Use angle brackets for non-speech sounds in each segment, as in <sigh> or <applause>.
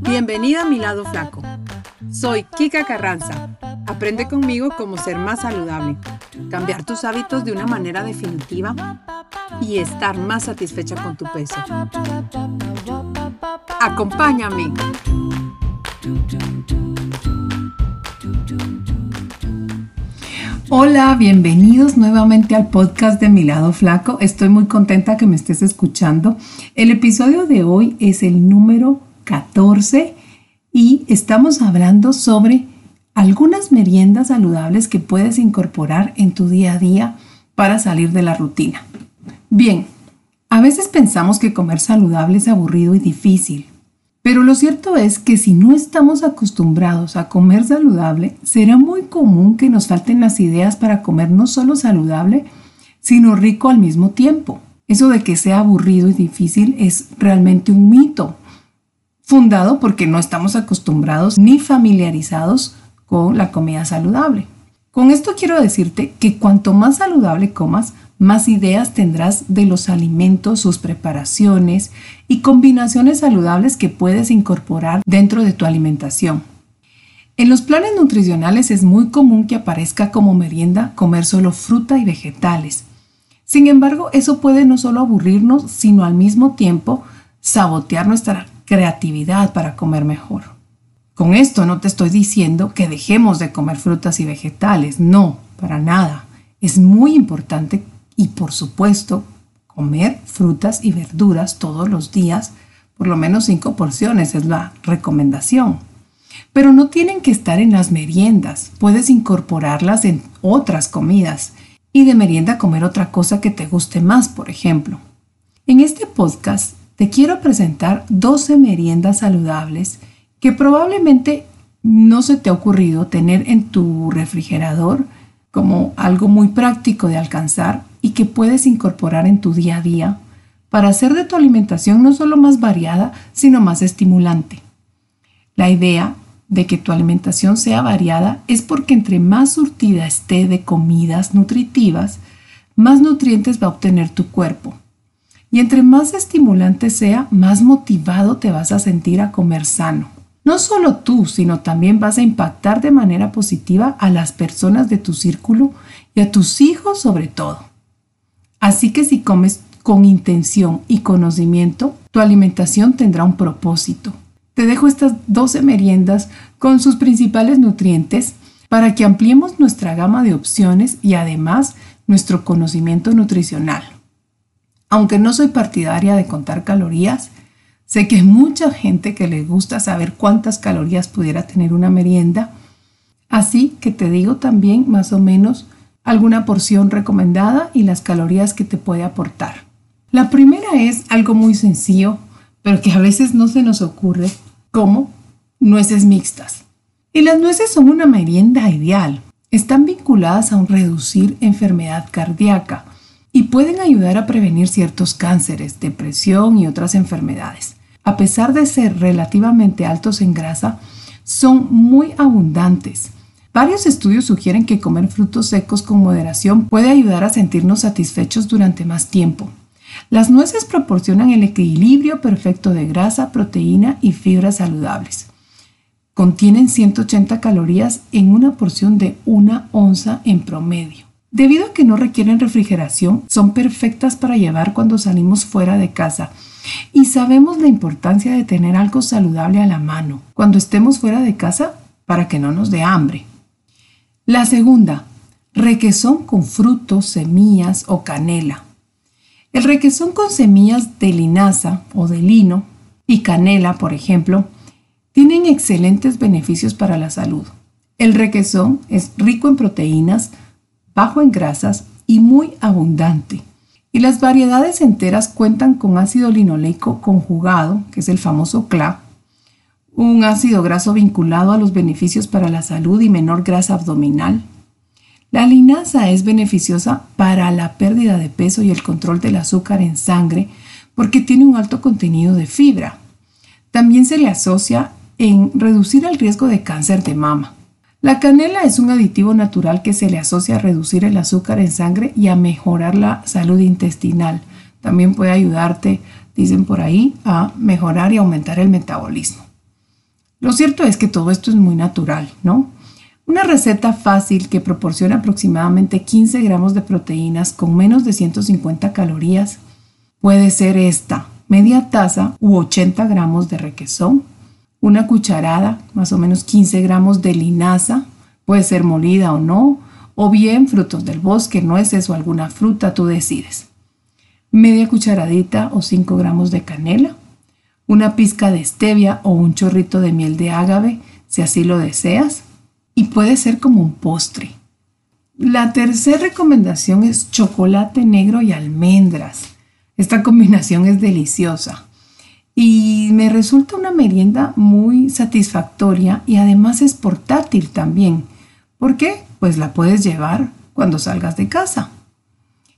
Bienvenida a mi lado flaco. Soy Kika Carranza. Aprende conmigo cómo ser más saludable, cambiar tus hábitos de una manera definitiva y estar más satisfecha con tu peso. Acompáñame. Hola, bienvenidos nuevamente al podcast de Mi lado flaco. Estoy muy contenta que me estés escuchando. El episodio de hoy es el número 14 y estamos hablando sobre algunas meriendas saludables que puedes incorporar en tu día a día para salir de la rutina. Bien, a veces pensamos que comer saludable es aburrido y difícil, pero lo cierto es que si no estamos acostumbrados a comer saludable, será muy común que nos falten las ideas para comer no solo saludable, sino rico al mismo tiempo. Eso de que sea aburrido y difícil es realmente un mito, fundado porque no estamos acostumbrados ni familiarizados con la comida saludable. Con esto quiero decirte que cuanto más saludable comas, más ideas tendrás de los alimentos, sus preparaciones y combinaciones saludables que puedes incorporar dentro de tu alimentación. En los planes nutricionales es muy común que aparezca como merienda comer solo fruta y vegetales. Sin embargo, eso puede no solo aburrirnos, sino al mismo tiempo sabotear nuestra creatividad para comer mejor. Con esto no te estoy diciendo que dejemos de comer frutas y vegetales, no, para nada. Es muy importante y por supuesto comer frutas y verduras todos los días, por lo menos cinco porciones es la recomendación. Pero no tienen que estar en las meriendas, puedes incorporarlas en otras comidas y de merienda comer otra cosa que te guste más, por ejemplo. En este podcast te quiero presentar 12 meriendas saludables que probablemente no se te ha ocurrido tener en tu refrigerador como algo muy práctico de alcanzar y que puedes incorporar en tu día a día para hacer de tu alimentación no solo más variada, sino más estimulante. La idea de que tu alimentación sea variada es porque entre más surtida esté de comidas nutritivas, más nutrientes va a obtener tu cuerpo. Y entre más estimulante sea, más motivado te vas a sentir a comer sano. No solo tú, sino también vas a impactar de manera positiva a las personas de tu círculo y a tus hijos sobre todo. Así que si comes con intención y conocimiento, tu alimentación tendrá un propósito. Te dejo estas 12 meriendas con sus principales nutrientes para que ampliemos nuestra gama de opciones y además nuestro conocimiento nutricional. Aunque no soy partidaria de contar calorías, sé que hay mucha gente que le gusta saber cuántas calorías pudiera tener una merienda, así que te digo también más o menos alguna porción recomendada y las calorías que te puede aportar. La primera es algo muy sencillo, pero que a veces no se nos ocurre, como nueces mixtas. Y las nueces son una merienda ideal. Están vinculadas a un reducir enfermedad cardíaca y pueden ayudar a prevenir ciertos cánceres, depresión y otras enfermedades. A pesar de ser relativamente altos en grasa, son muy abundantes Varios estudios sugieren que comer frutos secos con moderación puede ayudar a sentirnos satisfechos durante más tiempo. Las nueces proporcionan el equilibrio perfecto de grasa, proteína y fibras saludables. Contienen 180 calorías en una porción de una onza en promedio. Debido a que no requieren refrigeración, son perfectas para llevar cuando salimos fuera de casa y sabemos la importancia de tener algo saludable a la mano cuando estemos fuera de casa para que no nos dé hambre. La segunda, requesón con frutos, semillas o canela. El requesón con semillas de linaza o de lino y canela, por ejemplo, tienen excelentes beneficios para la salud. El requesón es rico en proteínas, bajo en grasas y muy abundante. Y las variedades enteras cuentan con ácido linoleico conjugado, que es el famoso CLA, un ácido graso vinculado a los beneficios para la salud y menor grasa abdominal. La linaza es beneficiosa para la pérdida de peso y el control del azúcar en sangre porque tiene un alto contenido de fibra. También se le asocia en reducir el riesgo de cáncer de mama. La canela es un aditivo natural que se le asocia a reducir el azúcar en sangre y a mejorar la salud intestinal. También puede ayudarte dicen por ahí, a mejorar y aumentar el metabolismo. Lo cierto es que todo esto es muy natural, ¿no? Una receta fácil que proporciona aproximadamente 15 gramos de proteínas con menos de 150 calorías puede ser esta, media taza u 80 gramos de requesón, una cucharada, más o menos 15 gramos de linaza, puede ser molida o no, o bien frutos del bosque, nueces o alguna fruta, tú decides. Media cucharadita o 5 gramos de canela, una pizca de stevia o un chorrito de miel de ágave, si así lo deseas, y puede ser como un postre. La tercera recomendación es chocolate negro y almendras. Esta combinación es deliciosa y me resulta una merienda muy satisfactoria y además es portátil también. ¿Por qué? Pues la puedes llevar cuando salgas de casa.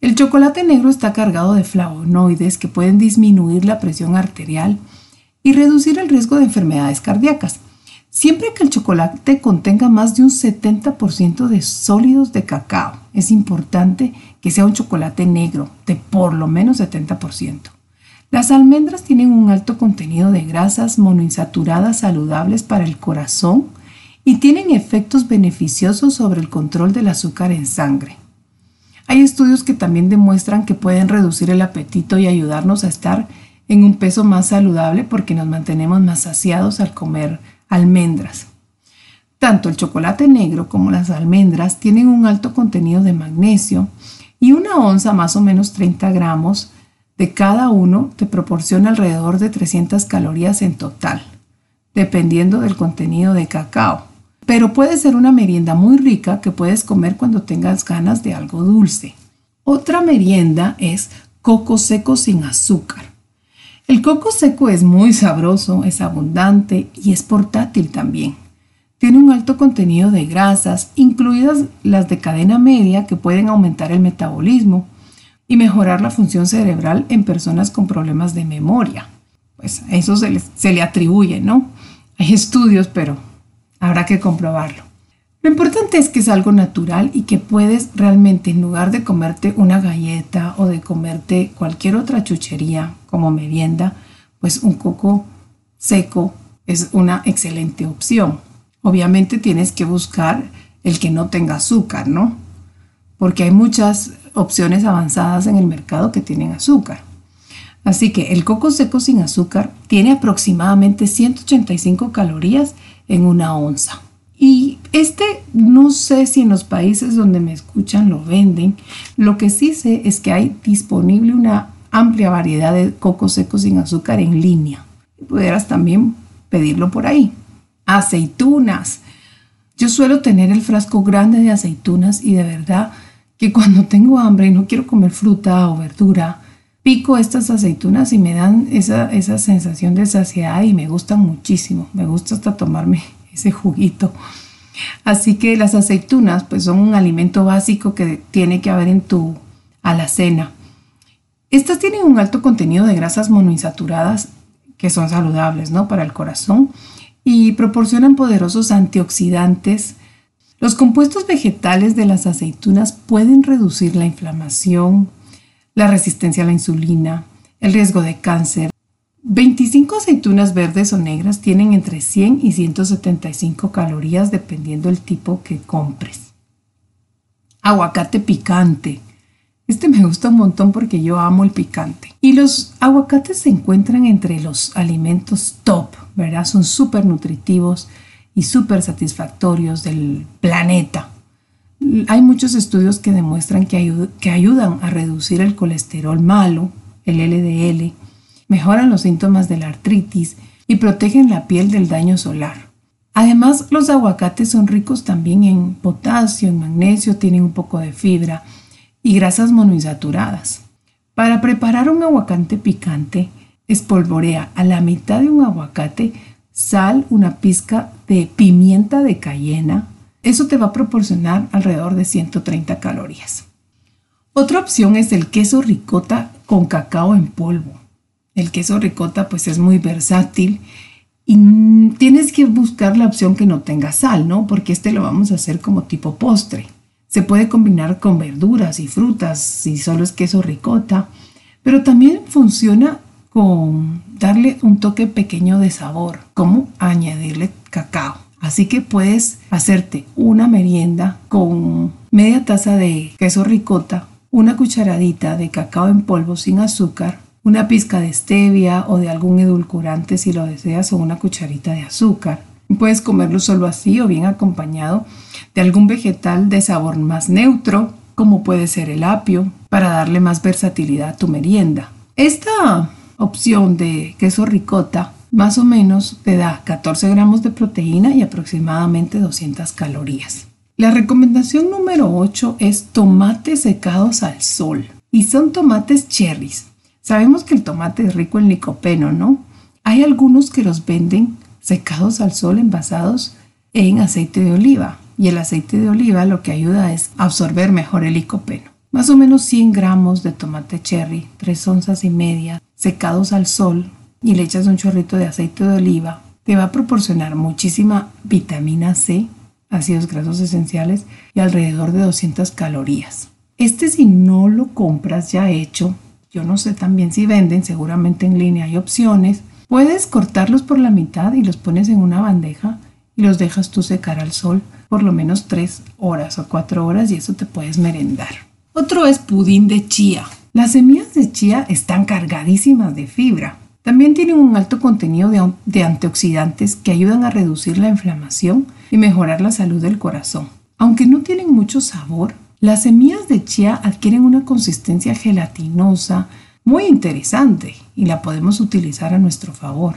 El chocolate negro está cargado de flavonoides que pueden disminuir la presión arterial y reducir el riesgo de enfermedades cardíacas. Siempre que el chocolate contenga más de un 70% de sólidos de cacao, es importante que sea un chocolate negro de por lo menos 70%. Las almendras tienen un alto contenido de grasas monoinsaturadas saludables para el corazón y tienen efectos beneficiosos sobre el control del azúcar en sangre. Hay estudios que también demuestran que pueden reducir el apetito y ayudarnos a estar en un peso más saludable porque nos mantenemos más saciados al comer almendras. Tanto el chocolate negro como las almendras tienen un alto contenido de magnesio y una onza, más o menos 30 gramos de cada uno, te proporciona alrededor de 300 calorías en total, dependiendo del contenido de cacao. Pero puede ser una merienda muy rica que puedes comer cuando tengas ganas de algo dulce. Otra merienda es coco seco sin azúcar. El coco seco es muy sabroso, es abundante y es portátil también. Tiene un alto contenido de grasas, incluidas las de cadena media que pueden aumentar el metabolismo y mejorar la función cerebral en personas con problemas de memoria. Pues a eso se le, se atribuye, ¿no? Hay estudios, pero habrá que comprobarlo. Lo importante es que es algo natural y que puedes realmente, en lugar de comerte una galleta o de comerte cualquier otra chuchería como merienda, pues un coco seco es una excelente opción. Obviamente tienes que buscar el que no tenga azúcar, ¿no? Porque hay muchas opciones avanzadas en el mercado que tienen azúcar. Así que el coco seco sin azúcar tiene aproximadamente 185 calorías en una onza. Y este no sé si en los países donde me escuchan lo venden. Lo que sí sé es que hay disponible una amplia variedad de cocos secos sin azúcar en línea. Pudieras también pedirlo por ahí. Aceitunas. Yo suelo tener el frasco grande de aceitunas y de verdad que cuando tengo hambre y no quiero comer fruta o verdura, pico estas aceitunas y me dan esa, esa sensación de saciedad y me gustan muchísimo. Me gusta hasta tomarme <laughs> ese juguito. Así que las aceitunas pues son un alimento básico que tiene que haber en tu alacena. Estas tienen un alto contenido de grasas monoinsaturadas que son saludables ¿no? para el corazón y proporcionan poderosos antioxidantes. Los compuestos vegetales de las aceitunas pueden reducir la inflamación, la resistencia a la insulina, el riesgo de cáncer, 25 aceitunas verdes o negras tienen entre 100 y 175 calorías dependiendo del tipo que compres. Aguacate picante. Este me gusta un montón porque yo amo el picante. Y los aguacates se encuentran entre los alimentos top, ¿verdad? Son súper nutritivos y súper satisfactorios del planeta. Hay muchos estudios que demuestran que, ayudan a reducir el colesterol malo, el LDL, mejoran los síntomas de la artritis y protegen la piel del daño solar. Además, los aguacates son ricos también en potasio, en magnesio, tienen un poco de fibra y grasas monoinsaturadas. Para preparar un aguacate picante, espolvorea a la mitad de un aguacate sal, una pizca de pimienta de cayena. Eso te va a proporcionar alrededor de 130 calorías. Otra opción es el queso ricota con cacao en polvo. El queso ricota pues es muy versátil y tienes que buscar la opción que no tenga sal, ¿no? Porque este lo vamos a hacer como tipo postre. Se puede combinar con verduras y frutas si solo es queso ricota, pero también funciona con darle un toque pequeño de sabor, como añadirle cacao. Así que puedes hacerte una merienda con media taza de queso ricota, una cucharadita de cacao en polvo sin azúcar, una pizca de stevia o de algún edulcorante si lo deseas o una cucharita de azúcar. Puedes comerlo solo así o bien acompañado de algún vegetal de sabor más neutro, como puede ser el apio, para darle más versatilidad a tu merienda. Esta opción de queso ricota más o menos te da 14 gramos de proteína y aproximadamente 200 calorías. La recomendación número 8 es tomates secados al sol y son tomates cherries. Sabemos que el tomate es rico en licopeno, ¿no? Hay algunos que los venden secados al sol envasados en aceite de oliva y el aceite de oliva lo que ayuda es absorber mejor el licopeno. Más o menos 100 gramos de tomate cherry, 3 onzas y media, secados al sol y le echas un chorrito de aceite de oliva, te va a proporcionar muchísima vitamina C, ácidos grasos esenciales y alrededor de 200 calorías. Este si no lo compras ya hecho, yo no sé también si venden, seguramente en línea hay opciones, puedes cortarlos por la mitad y los pones en una bandeja y los dejas tú secar al sol por lo menos 3 horas o 4 horas y eso te puedes merendar. Otro es pudín de chía. Las semillas de chía están cargadísimas de fibra también tienen un alto contenido de, antioxidantes que ayudan a reducir la inflamación y mejorar la salud del corazón. Aunque no tienen mucho sabor, las semillas de chía adquieren una consistencia gelatinosa muy interesante y la podemos utilizar a nuestro favor.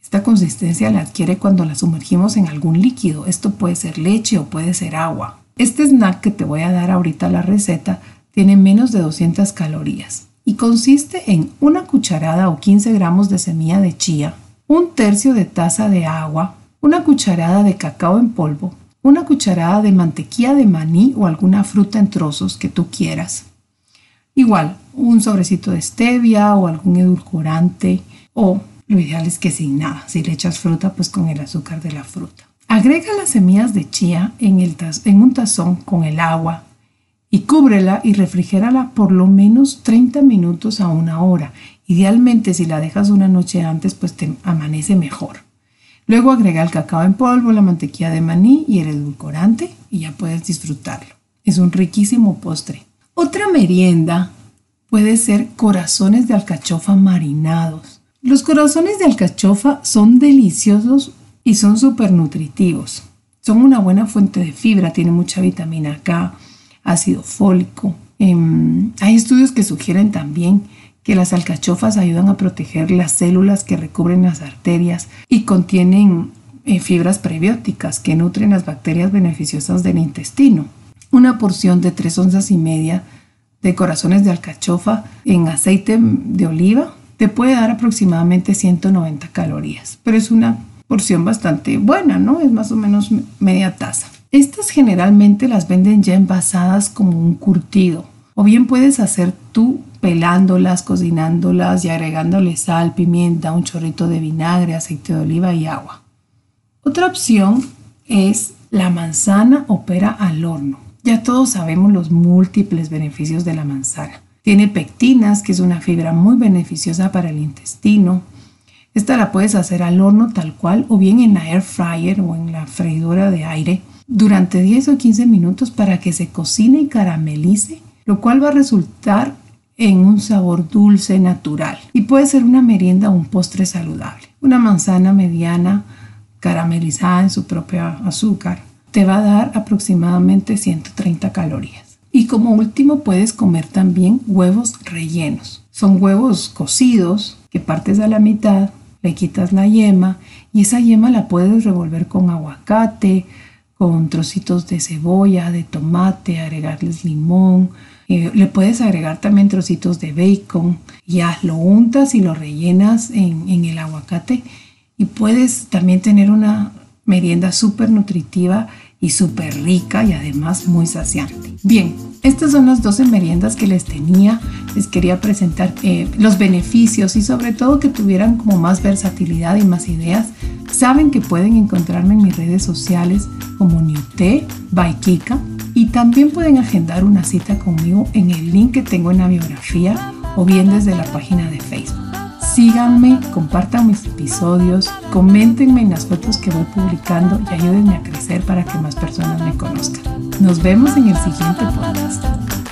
Esta consistencia la adquiere cuando la sumergimos en algún líquido. Esto puede ser leche o puede ser agua. Este snack que te voy a dar ahorita la receta tiene menos de 200 calorías y consiste en una cucharada o 15 gramos de semilla de chía, un tercio de taza de agua, una cucharada de cacao en polvo, una cucharada de mantequilla de maní o alguna fruta en trozos que tú quieras. Igual, un sobrecito de stevia o algún edulcorante o lo ideal es que sin nada, si le echas fruta pues con el azúcar de la fruta. Agrega las semillas de chía en, el en un tazón con el agua y cúbrela y refrigérala por lo menos 30 minutos a una hora. Idealmente si la dejas una noche antes pues te amanece mejor. Luego agrega el cacao en polvo, la mantequilla de maní y el edulcorante y ya puedes disfrutarlo. Es un riquísimo postre. Otra merienda puede ser corazones de alcachofa marinados. Los corazones de alcachofa son deliciosos y son súper nutritivos. Son una buena fuente de fibra, tienen mucha vitamina K, ácido fólico. Em, hay estudios que sugieren también que las alcachofas ayudan a proteger las células que recubren las arterias y contienen eh, fibras prebióticas que nutren las bacterias beneficiosas del intestino. Una porción de 3 onzas y media de corazones de alcachofa en aceite de oliva te puede dar aproximadamente 190 calorías, pero es una porción bastante buena, ¿no? Es más o menos media taza. Estas generalmente las venden ya envasadas como un curtido. O bien puedes hacer tú pelándolas, cocinándolas y agregándole sal, pimienta, un chorrito de vinagre, aceite de oliva y agua. Otra opción es la manzana opera al horno. Ya todos sabemos los múltiples beneficios de la manzana. Tiene pectinas, que es una fibra muy beneficiosa para el intestino. Esta la puedes hacer al horno tal cual o bien en la air fryer o en la freidora de aire durante 10 o 15 minutos para que se cocine y caramelice, lo cual va a resultar en un sabor dulce natural y puede ser una merienda o un postre saludable. Una manzana mediana caramelizada en su propio azúcar te va a dar aproximadamente 130 calorías. Y como último puedes comer también huevos rellenos. Son huevos cocidos que partes a la mitad, le quitas la yema y esa yema la puedes revolver con aguacate, con trocitos de cebolla, de tomate, agregarles limón. Eh, le puedes agregar también trocitos de bacon. Ya lo untas y lo rellenas en, en el aguacate y puedes también tener una merienda súper nutritiva y súper rica y además muy saciante. Bien, estas son las 12 meriendas que les tenía. Les quería presentar eh, los beneficios y sobre todo que tuvieran como más versatilidad y más ideas. Saben que pueden encontrarme en mis redes sociales como Newté by Kika y también pueden agendar una cita conmigo en el link que tengo en la biografía o bien desde la página de Facebook. Síganme, compartan mis episodios, coméntenme en las fotos que voy publicando y ayúdenme a crecer para que más personas me conozcan. Nos vemos en el siguiente podcast.